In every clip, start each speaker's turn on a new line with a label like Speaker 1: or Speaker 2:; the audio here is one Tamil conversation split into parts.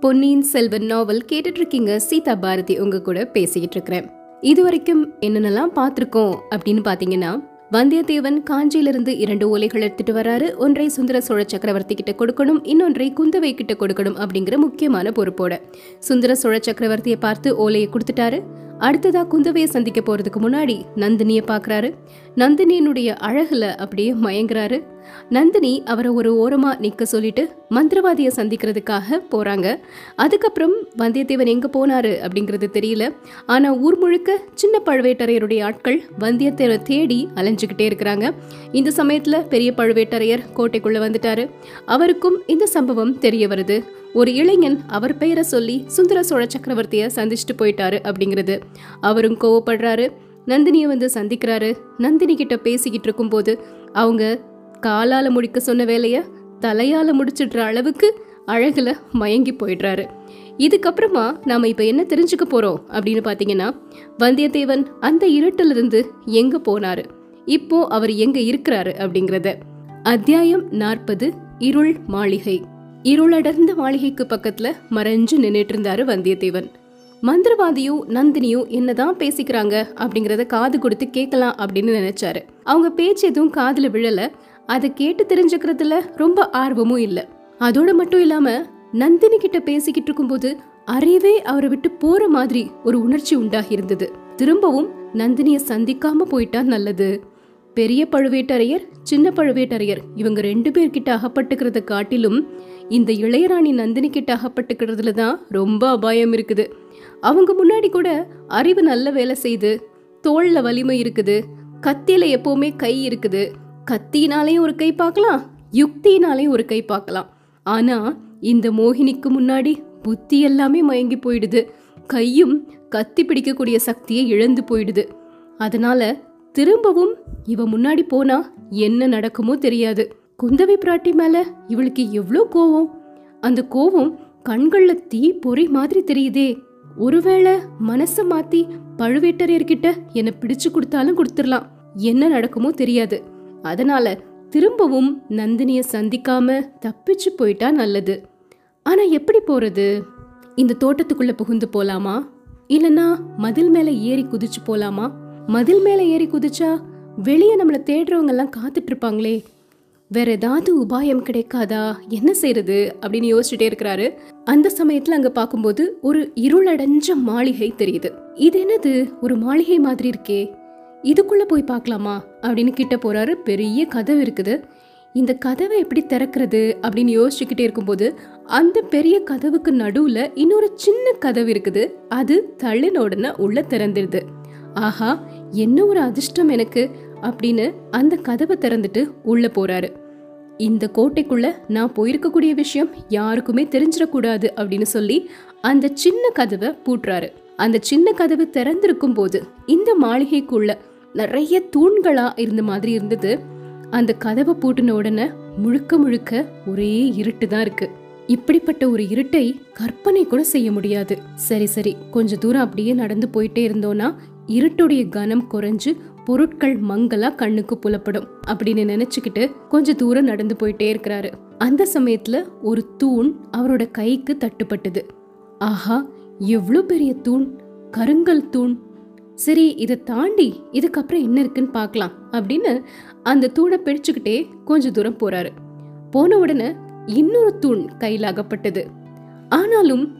Speaker 1: பொன்னியின் செல்வன் நாவல் கேட்டுட்டு இருக்கீங்க சீதா பாரதி உங்க கூட பேசிக்கிட்டு இருக்கிறேன் இது வரைக்கும் என்னென்னலாம் பார்த்துருக்கோம் அப்படின்னு பாத்தீங்கன்னா வந்தியத்தேவன் காஞ்சியிலிருந்து இரண்டு ஓலைகள் எடுத்துட்டு வராரு. ஒன்றை சுந்தர சோழ சக்கரவர்த்தி கிட்ட கொடுக்கணும் இன்னொன்றை குந்தவை கிட்ட கொடுக்கணும் அப்படிங்கிற முக்கியமான பொறுப்போட. சுந்தர சோழ சக்கரவர்த்தியை பார்த்து ஓலையை கொடுத்துட்டாரு. அடுத்ததா குந்தவையை சந்திக்க போறதுக்கு முன்னாடி நந்தினிய பாக்குறாரு நந்தினியினுடைய அழகுல அப்படியே மயங்குறாரு. நந்தினி அவரை ஒரு ஓரமா நிக்க சொல்லிட்டு மந்திரவாதியை சந்திக்கிறதுக்காக போறாங்க. அதுக்கப்புறம் வந்தியத்தேவன் எங்க போனாரு அப்படிங்கிறது தெரியல. ஆனா ஊர் முழுக்க சின்ன பழுவேட்டரையருடைய ஆட்கள் வந்தியத்தேவனை தேடி அலைஞ்சுக்கிட்டே இருக்கிறாங்க. இந்த சமயத்துல பெரிய பழுவேட்டரையர் கோட்டைக்குள்ள வந்துட்டாரு. அவருக்கும் இந்த சம்பவம் தெரிய வருது. ஒரு இளைஞன் அவர் பெயரை சொல்லி சுந்தர சோழ சக்கரவர்த்திய சந்திச்சுட்டு போயிட்டாரு அப்படிங்கிறது. அவரும் கோவப்படுறாரு. நந்தினியை வந்து சந்திக்கிறாரு. நந்தினி கிட்ட பேசிக்கிட்டு இருக்கும்போது அவங்க காலால முடிக்க சொன்ன வேலைய தலையால முடிச்சிடுற அளவுக்கு அழகுல மயங்கி போயிடுறாரு. இதுக்கப்புறமா நாம இப்ப என்ன தெரிஞ்சுக்க போறோம் அப்படின்னு பாத்தீங்கன்னா வந்தியத்தேவன் அந்த இருட்டிலிருந்து எங்க போனாரு? இப்போ அவர் எங்க இருக்கிறாரு அப்படிங்கறத. அத்தியாயம் நாற்பது இருள் மாளிகை. இருளடர்ந்த மாளிகைக்கு பக்கத்துல மறைஞ்சு நின்றுட்டு இருந்தாரு வந்தியத்தேவன். மந்திரவாதியும் நந்தினியும் என்னதான் பேசிக்கிறாங்க அப்படிங்கறத காது கொடுத்து கேட்கலாம் அப்படின்னு நினைச்சாரு. அவங்க பேச்சு எதுவும் காதுல விழல. அதை கேட்டு தெரிஞ்சுக்கிறதுல ரொம்ப ஆர்வமும் இல்ல. அதோட மட்டும் இல்லாம நந்தினி கிட்ட பேசிக்கிட்டு இருக்கும்போது அறிவே அவரை விட்டு போற மாதிரி ஒரு உணர்ச்சி உண்டாகி இருந்தது திரும்பவும் நந்தினிய சந்திக்காம போயிட்டா நல்லது. பெரிய பழுவேட்டரையர் சின்ன பழுவேட்டரையர் இவங்க ரெண்டு பேர்கிட்ட அகப்பட்டுக்கிறத காட்டிலும் இந்த இளையராணி நந்தினி கிட்ட அகப்பட்டுக்கிறதுல தான் ரொம்ப அபாயம் இருக்குது. அவங்க முன்னாடி கூட அறிவு நல்ல வேலை செய்து தோளில் வலிமை இருக்குது கத்தியில் எப்போவுமே கை இருக்குது. கத்தினாலேயும் ஒரு கை பார்க்கலாம் யுக்தினாலேயும் ஒரு கை பார்க்கலாம். ஆனால் இந்த மோகினிக்கு முன்னாடி புத்தி எல்லாமே மயங்கி போயிடுது. கையும் கத்தி பிடிக்கக்கூடிய சக்தியை இழந்து போயிடுது. அதனால திரும்பவும் இவ முன்னாடி போனா என்ன நடக்குமோ தெரியாது. குந்தவை பிராட்டி மேல இவளுக்கு எவ்வளோ கோவம். அந்த கோவம் கண்கள்ல தீ பொறி மாதிரி தெரியுதே. ஒருவேளை மனச மாத்தி பழுவேட்டரையர்கிட்ட என்ன பிடிச்சு கொடுத்தாலும் கொடுத்துடலாம். என்ன நடக்குமோ தெரியாது. அதனால திரும்பவும் நந்தினிய சந்திக்காம தப்பிச்சு போயிட்டா நல்லது. ஆனா எப்படி போறது? இந்த தோட்டத்துக்குள்ள புகுந்து போலாமா? இல்லனா மதில் மேல ஏறி குதிச்சு போலாமா? மதில் மேல ஏறி குதிச்சா வெளியே நம்மளை தேடுறவங்க எல்லாம் காத்துட்டு இருப்பாங்களே வேற ஏதாவது உபாயம் கிடைக்காதா? என்ன செய்யறது அப்படின்னு யோசிச்சுட்டே இருக்கிறாரு. அந்த சமயத்துல அங்க பார்க்கும்போது ஒரு இருளடைஞ்ச மாளிகை தெரியுது. இது என்னது? ஒரு மாளிகை மாதிரி இருக்கே. இதுக்குள்ள போய் பார்க்கலாமா? அப்படின்னு கிட்ட போறாரு. பெரிய கதவு இருக்குது. இந்த கதவை எப்படி திறக்கிறது? அப்படின்னு யோசிச்சுக்கிட்டே இருக்கும்போது அந்த பெரிய கதவுக்கு நடுவுல இன்னொரு சின்ன கதவு இருக்குது. அது தள்ளின உடனே உள்ள திறந்துடுது ஆஹா என்ன ஒரு அதிர்ஷ்டம் எனக்கு? அப்படின்னு அந்த கதவை திறந்துட்டு உள்ள போறாரு. இந்த கோட்டைக்குள்ள நான் போயிருக்கக்கூடிய விஷயம் யாருக்குமே தெரிஞ்சிடக்கூடாது அப்படின்னு சொல்லி அந்த சின்ன கதவை பூட்டுறாரு. அந்த சின்ன கதவு திறந்திருக்கும் போது இந்த மாளிகைக்குள்ள நிறைய தூண்களா இருந்த மாதிரி இருந்தது. அந்த கதவை பூட்டின உடனே முழுக்க முழுக்க ஒரே இருட்டு தான் இருக்கு. இப்படிப்பட்ட ஒரு இருட்டை கற்பனை கூட செய்ய முடியாது. சரி சரி கொஞ்ச தூரம் அப்படியே நடந்து போயிட்டே இருந்தோம்னா இருட்டுடைய கனம் குறைஞ்சு பொருட்கள் மங்கலா கண்ணுக்கு புலப்படும் அப்படின்னு நினைச்சுக்கிட்டு கொஞ்ச தூரம் நடந்து போயிட்டே இருக்கிறாரு. அந்த சமயத்துல ஒரு தூண் அவரோட கைக்கு தட்டுப்பட்டது. ஆஹா எவ்வளவு பெரிய தூண்? கருங்கல் தூண். சரி இதை தாண்டி இதுக்கப்புறம் என்ன இருக்குன்னு பார்க்கலாம் அப்படின்னு அந்த தூணை பிடிச்சுக்கிட்டே கொஞ்ச தூரம் போறாரு. போன உடனே இன்னொரு தூண் கையில் அகப்பட்டது. ஆனாலும்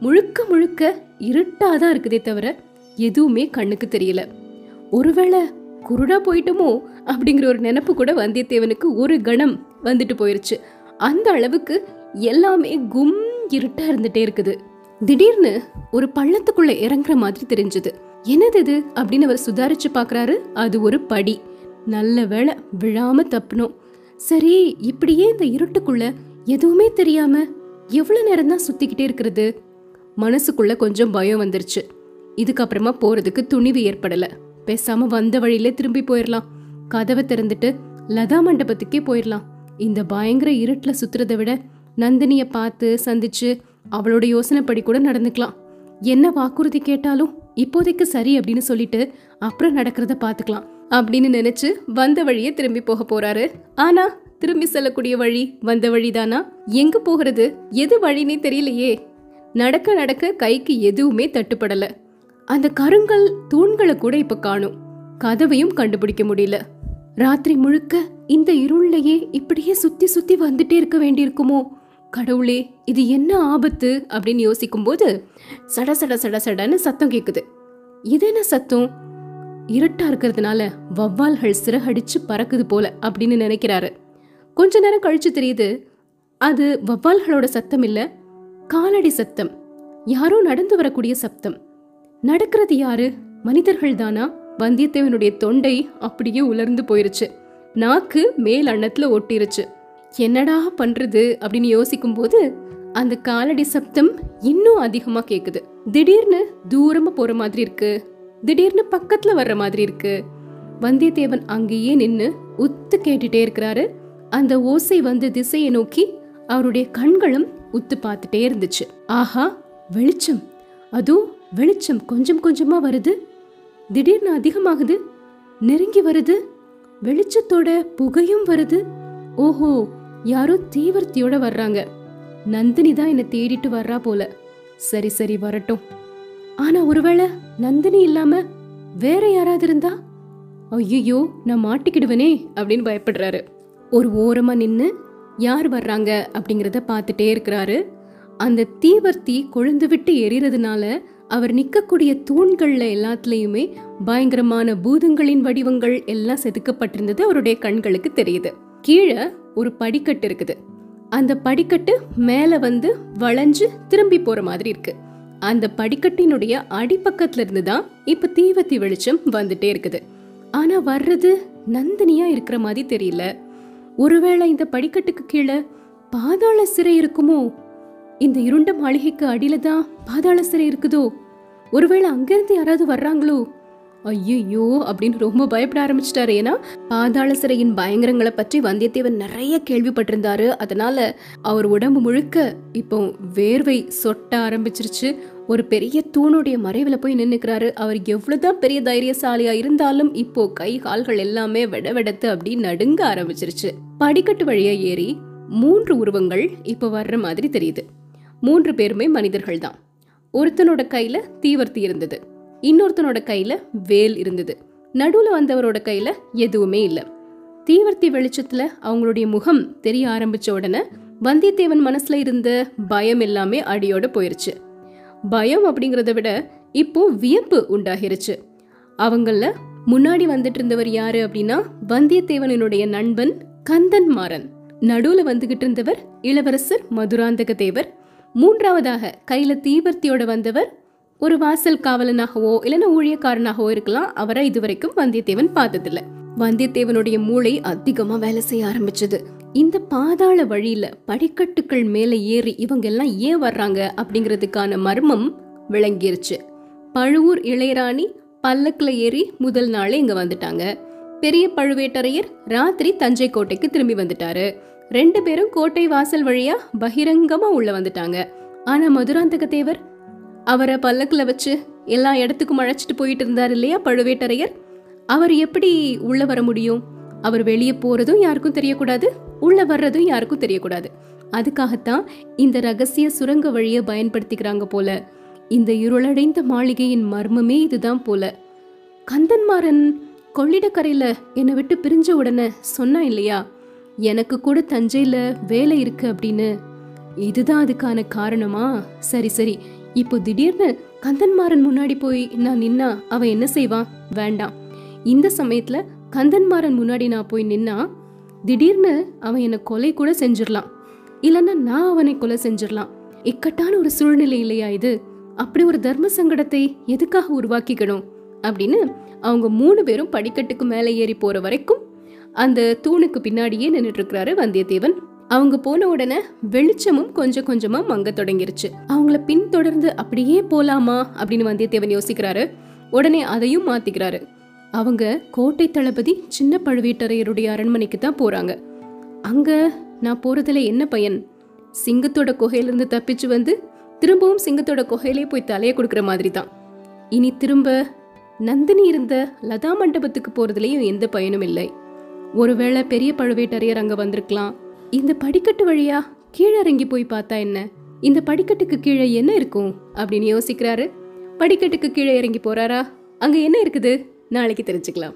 Speaker 1: முழுக்க முழுக்க இருட்டாதான் இருக்குதே தவிர எதுவுமே கண்ணுக்கு தெரியல. ஒருவேளை குருடா போயிட்டோமோ அப்படிங்கிற ஒரு நினப்பு கூட வந்தியத்தேவனுக்கு ஒரு கணம் வந்துட்டு போயிருச்சு. அந்த அளவுக்கு எல்லாமே கும் இருட்டா இருந்துட்டே இருக்குது. திடீர்னு ஒரு பள்ளத்துக்குள்ள இறங்குற மாதிரி தெரிஞ்சது. என்னது இது அப்படின்னு அவர் சுதாரிச்சு பாக்குறாரு அது ஒரு படி. நல்ல வேளை விழாம தப்பணும் சரி இப்படியே இந்த இருட்டுக்குள்ள எதுவுமே தெரியாம எவ்வளவு நேரம் தான் சுத்திக்கிட்டே இருக்கிறது? மனசுக்குள்ள கொஞ்சம் பயம் வந்துருச்சு. இதுக்கப்புறமா போறதுக்கு துணிவு ஏற்படல. பேசாம வந்த வழியில திரும்பி போயிடலாம் கதவை திறந்துட்டு லதா மண்டபத்துக்கே போயிடலாம் இந்த பயங்கர இருட்டுல சுத்துறதை விட நந்தினிய பார்த்து சந்திச்சு அவளோட யோசனைப்படி கூட நடந்துக்கலாம். என்ன வாக்குறுதி கேட்டாலும் இப்போதைக்கு சரி அப்படின்னு சொல்லிட்டு அப்புறம் நடக்கிறத பாத்துக்கலாம் அப்படின்னு நினைச்சு வந்த வழியே திரும்பி போக போறாரு. ஆனா திரும்பி செல்லக்கூடிய வழி வந்த வழிதானா? எங்க போகிறது? எது வழினே தெரியலையே. நடக்க நடக்க கைக்கு எதுவுமே தட்டுப்படல. அந்த கருங்கல் தூண்களை கூட இப்ப காணும். கதவையும் கண்டுபிடிக்க முடியல. ராத்திரி முழுக்க இந்த இருள்லையே இப்படியே சுத்தி சுத்தி வந்துட்டே இருக்க வேண்டியிருக்குமோ? கடவுளே இது என்ன ஆபத்து? அப்படின்னு யோசிக்கும்போது சட சட சட சடன்னு சத்தம் கேக்குது. இது என்ன சத்தம்? இருட்டா இருக்கிறதுனால வவ்வால்கள் சிறகடிச்சு பறக்குது போல அப்படின்னு நினைக்கிறாரு. கொஞ்ச நேரம் கழிச்சு தெரியுது அது வவ்வால்களோட சத்தம் இல்ல காலடி சத்தம். யாரோ நடந்து வரக்கூடிய சப்தம். நடக்கிறது யாரு? மனிதர்கள் தானா வந்தியத்தேவனுடைய தொண்டை அப்படியே உலர்ந்து போயிருச்சு. நாக்கு மேல் அன்னத்துல ஒட்டிருச்சு. என்னடா பண்றது அப்படின்னு யோசிக்கும் போது அந்த காலடி சப்தம் இன்னும் அதிகமா கேக்குது. திடீர்னு தூரமா போற மாதிரி இருக்கு. திடீர்னு பக்கத்துல வர்ற மாதிரி இருக்கு. வந்தியத்தேவன் அங்கேயே நின்னு உத்து கேட்டுட்டே இருக்கிறாரு. அந்த ஓசை வந்து திசையை நோக்கி அவருடைய கண்களும் உத்து பார்த்துட்டே இருந்துச்சு. ஆஹா வெளிச்சம். அதுவும் வெளிச்சம் கொஞ்சம் கொஞ்சமா வருது. திடீர்னு அதிகமாகுது. நெருங்கி வருது. வெளிச்சத்தோட புகையும் வருது. ஓஹோ யாரோ தீவிரத்தியோட வர்றாங்க. நந்தினி தான் என்னை தேடிட்டு வர்றா போல. சரி சரி வரட்டும். ஆனா ஒருவேளை நந்தினி இல்லாம வேற யாராவது இருந்தா? ஐயோ நான் மாட்டிக்கிடுவனே அப்படின்னு பயப்படுறாரு. ஒரு ஓரமா நின்னு யார் வர்றாங்க? அப்படிங்கிறத பார்த்துட்டே இருக்கிறாரு. அந்த தீவர்த்தி கொழுந்து விட்டு எரியறதுனால அவர் நிற்கக்கூடிய தூண்களில் எல்லாத்துலேயுமே பயங்கரமான பூதங்களின் வடிவங்கள் எல்லாம் செதுக்கப்பட்டிருந்தது அவருடைய கண்களுக்கு தெரியுது. கீழே ஒரு படிக்கட்டு இருக்குது. அந்த படிக்கட்டு மேலே வந்து வளைஞ்சு திரும்பி போகிற மாதிரி இருக்கு. அந்த படிக்கட்டினுடைய அடிப்பக்கத்துல இருந்து தான் இப்ப தீவத்தி வெளிச்சம் வந்துட்டே இருக்குது. ஆனா வர்றது நந்தினியா இருக்கிற மாதிரி தெரியல. ஒருவேளை இந்த படிக்கட்டுக்கு கீழே பாதாள சிறை இருக்குமோ இந்த இருண்ட மாளிகைக்கு அடியில தான் பாதாள சிறை இருக்குதோ? ஒருவேளை அங்கிருந்து யாராவது வர்றாங்களோ? ஐயோ அப்படின்னு ரொம்ப பயப்பட ஆரம்பிச்சிட்டாரு. ஏன்னா பாதாள சிறையின் பயங்கரங்களை பற்றி வந்தியத்தேவன் நிறைய கேள்விப்பட்டிருந்தாரு. அதனால அவர் உடம்பு முழுக்க இப்போ வேர்வை சொட்ட ஆரம்பிச்சிருச்சு. ஒரு பெரிய தூணுடைய மறைவில் போய் நின்றுக்கிறாரு அவர் எவ்வளோதான் பெரிய தைரியசாலியாக இருந்தாலும் இப்போ கை கால்கள் எல்லாமே வெட வெடத்து அப்படி நடுங்க ஆரம்பிச்சிருச்சு. படிக்கட்டு வழியாக ஏறி மூன்று உருவங்கள் இப்போ வர்ற மாதிரி தெரியுது. மூன்று பேருமே மனிதர்கள் தான் ஒருத்தனோட கையில தீவர்த்தி இருந்தது இன்னொருத்தனோட கையில வேல் இருந்தது. நடுவுல வந்தவரோட கையில எதுவுமே இல்ல. தீவர்த்தி வெளிச்சத்துல அவங்களுடைய முகம் தெரிய ஆரம்பிச்ச உடனே வந்தியத்தேவன் மனசுல இருந்த பயம் எல்லாமே அடியோட போயிருச்சு. பயம் அப்படிங்கறத விட இப்போ வியப்பு உண்டாகிருச்சு. அவங்கள முன்னாடி வந்துட்டு இருந்தவர் யாரு அப்படின்னா வந்தியத்தேவனுடைய நண்பன் கந்தன் மாறன் நடுவுல வந்துகிட்டு இருந்தவர் இளவரசர் மதுராந்தக தேவர் மூன்றாவதாக கையில தீவர்த்தியோட வந்தவர் ஒரு வாசல் காவலனாகவோ இல்லைன்னா ஊழியக்காரனாகவோ இருக்கலாம். அவரை இதுவரைக்கும் வந்தியத்தேவன் பார்த்ததில்ல. வந்தியத்தேவனுடைய மூளை அதிகமா வேலை செய்ய ஆரம்பிச்சது. இந்த பாதாள வழியில படிக்கட்டுகள் மேல ஏறி இவங்க எல்லாம் ஏன் வர்றாங்க அப்படிங்கிறதுக்கான மர்மம் விளங்கிருச்சு. பழுவூர் இளையராணி பல்லக்கில் ஏறி முதல் நாளே இங்க வந்துட்டாங்க. பெரிய பழுவேட்டரையர் ராத்திரி தஞ்சை கோட்டைக்கு திரும்பி வந்துட்டாரு. ரெண்டு பேரும் கோட்டை வாசல் வழியா பகிரங்கமா உள்ள வந்துட்டாங்க. ஆனா மதுராந்தக தேவர் அவரை பல்லக்குல வச்சு எல்லா இடத்துக்கும் அழைச்சிட்டு போயிட்டு இருந்தார் இல்லையா பழுவேட்டரையர்? அவர் எப்படி உள்ள வர முடியும்? அவர் வெளியே போறதும் யாருக்கும் தெரியக்கூடாது உள்ள வர்றதும் யாருக்கும் தெரியக்கூடாது. அதுக்காகத்தான் இந்த ரகசிய சுரங்க வழியை பயன்படுத்திக்கிறாங்க போல. இந்த இருளடைந்த மாளிகையின் மர்மமே இதுதான் போல. கந்தன்மாறன் கொள்ளிடக்கரையில என்னை விட்டு பிரிஞ்ச உடனே சொன்னான் இல்லையா எனக்கு கூட தஞ்சையில் வேலை இருக்கு அப்படின்னு. இதுதான் அதுக்கான காரணமா? சரி சரி. இப்போ திடீர்னு கந்தன்மாறன் முன்னாடி போய் நான் நின்னா அவன் என்ன செய்வான் வேண்டாம். இந்த சமயத்துல கந்தன்மாறன் முன்னாடி நான் போய் நின்னா திடீர்னு அவன் என்னை கொலை கூட செஞ்சிடலாம். இல்லைன்னா நான் அவனை கொலை செஞ்சிடலாம். இக்கட்டான ஒரு சூழ்நிலை இல்லையா இது? அப்படி ஒரு தர்ம சங்கடத்தை எதுக்காக உருவாக்கிக்கணும்? அப்படின்னு அவங்க மூணு பேரும் படிக்கட்டுக்கு மேலே ஏறி போற வரைக்கும் அந்த தூணுக்கு பின்னாடியே நின்றுட்டு இருக்கிறாரு வந்தியத்தேவன். அவங்க போன உடனே வெளிச்சமும் கொஞ்சம் கொஞ்சமா மங்க தொடங்கிருச்சு. அவங்கள பின்தொடர்ந்து அப்படியே போலாமா அப்படின்னு வந்தியத்தேவன் யோசிக்கிறாரு. உடனே அதையும் மாத்திக்கிறாரு. அவங்க கோட்டை தளபதி சின்ன பழுவேட்டரையருடைய அரண்மனைக்கு தான் போறாங்க. அங்க நான் போறதுல என்ன பயன்? சிங்கத்தோட குகையிலிருந்து தப்பிச்சு வந்து திரும்பவும் சிங்கத்தோட குகையிலே போய் தலையை கொடுக்குற மாதிரி தான் இனி திரும்ப நந்தினி இருந்த லதா மண்டபத்துக்கு போறதுலயும் எந்த பயனும் இல்லை. ஒருவேளை பெரிய பழுவேட்டரையர் அங்க வந்திருக்கலாம். இந்த படிக்கட்டு வழியா கீழே இறங்கி போய் பார்த்தா என்ன? இந்த படிக்கட்டுக்கு கீழே என்ன இருக்கும்? அப்படின்னு யோசிக்கிறாரு. படிக்கட்டுக்கு கீழே இறங்கி போறாரா? அங்க என்ன இருக்குது? நாளைக்கு தெரிஞ்சுக்கலாம்.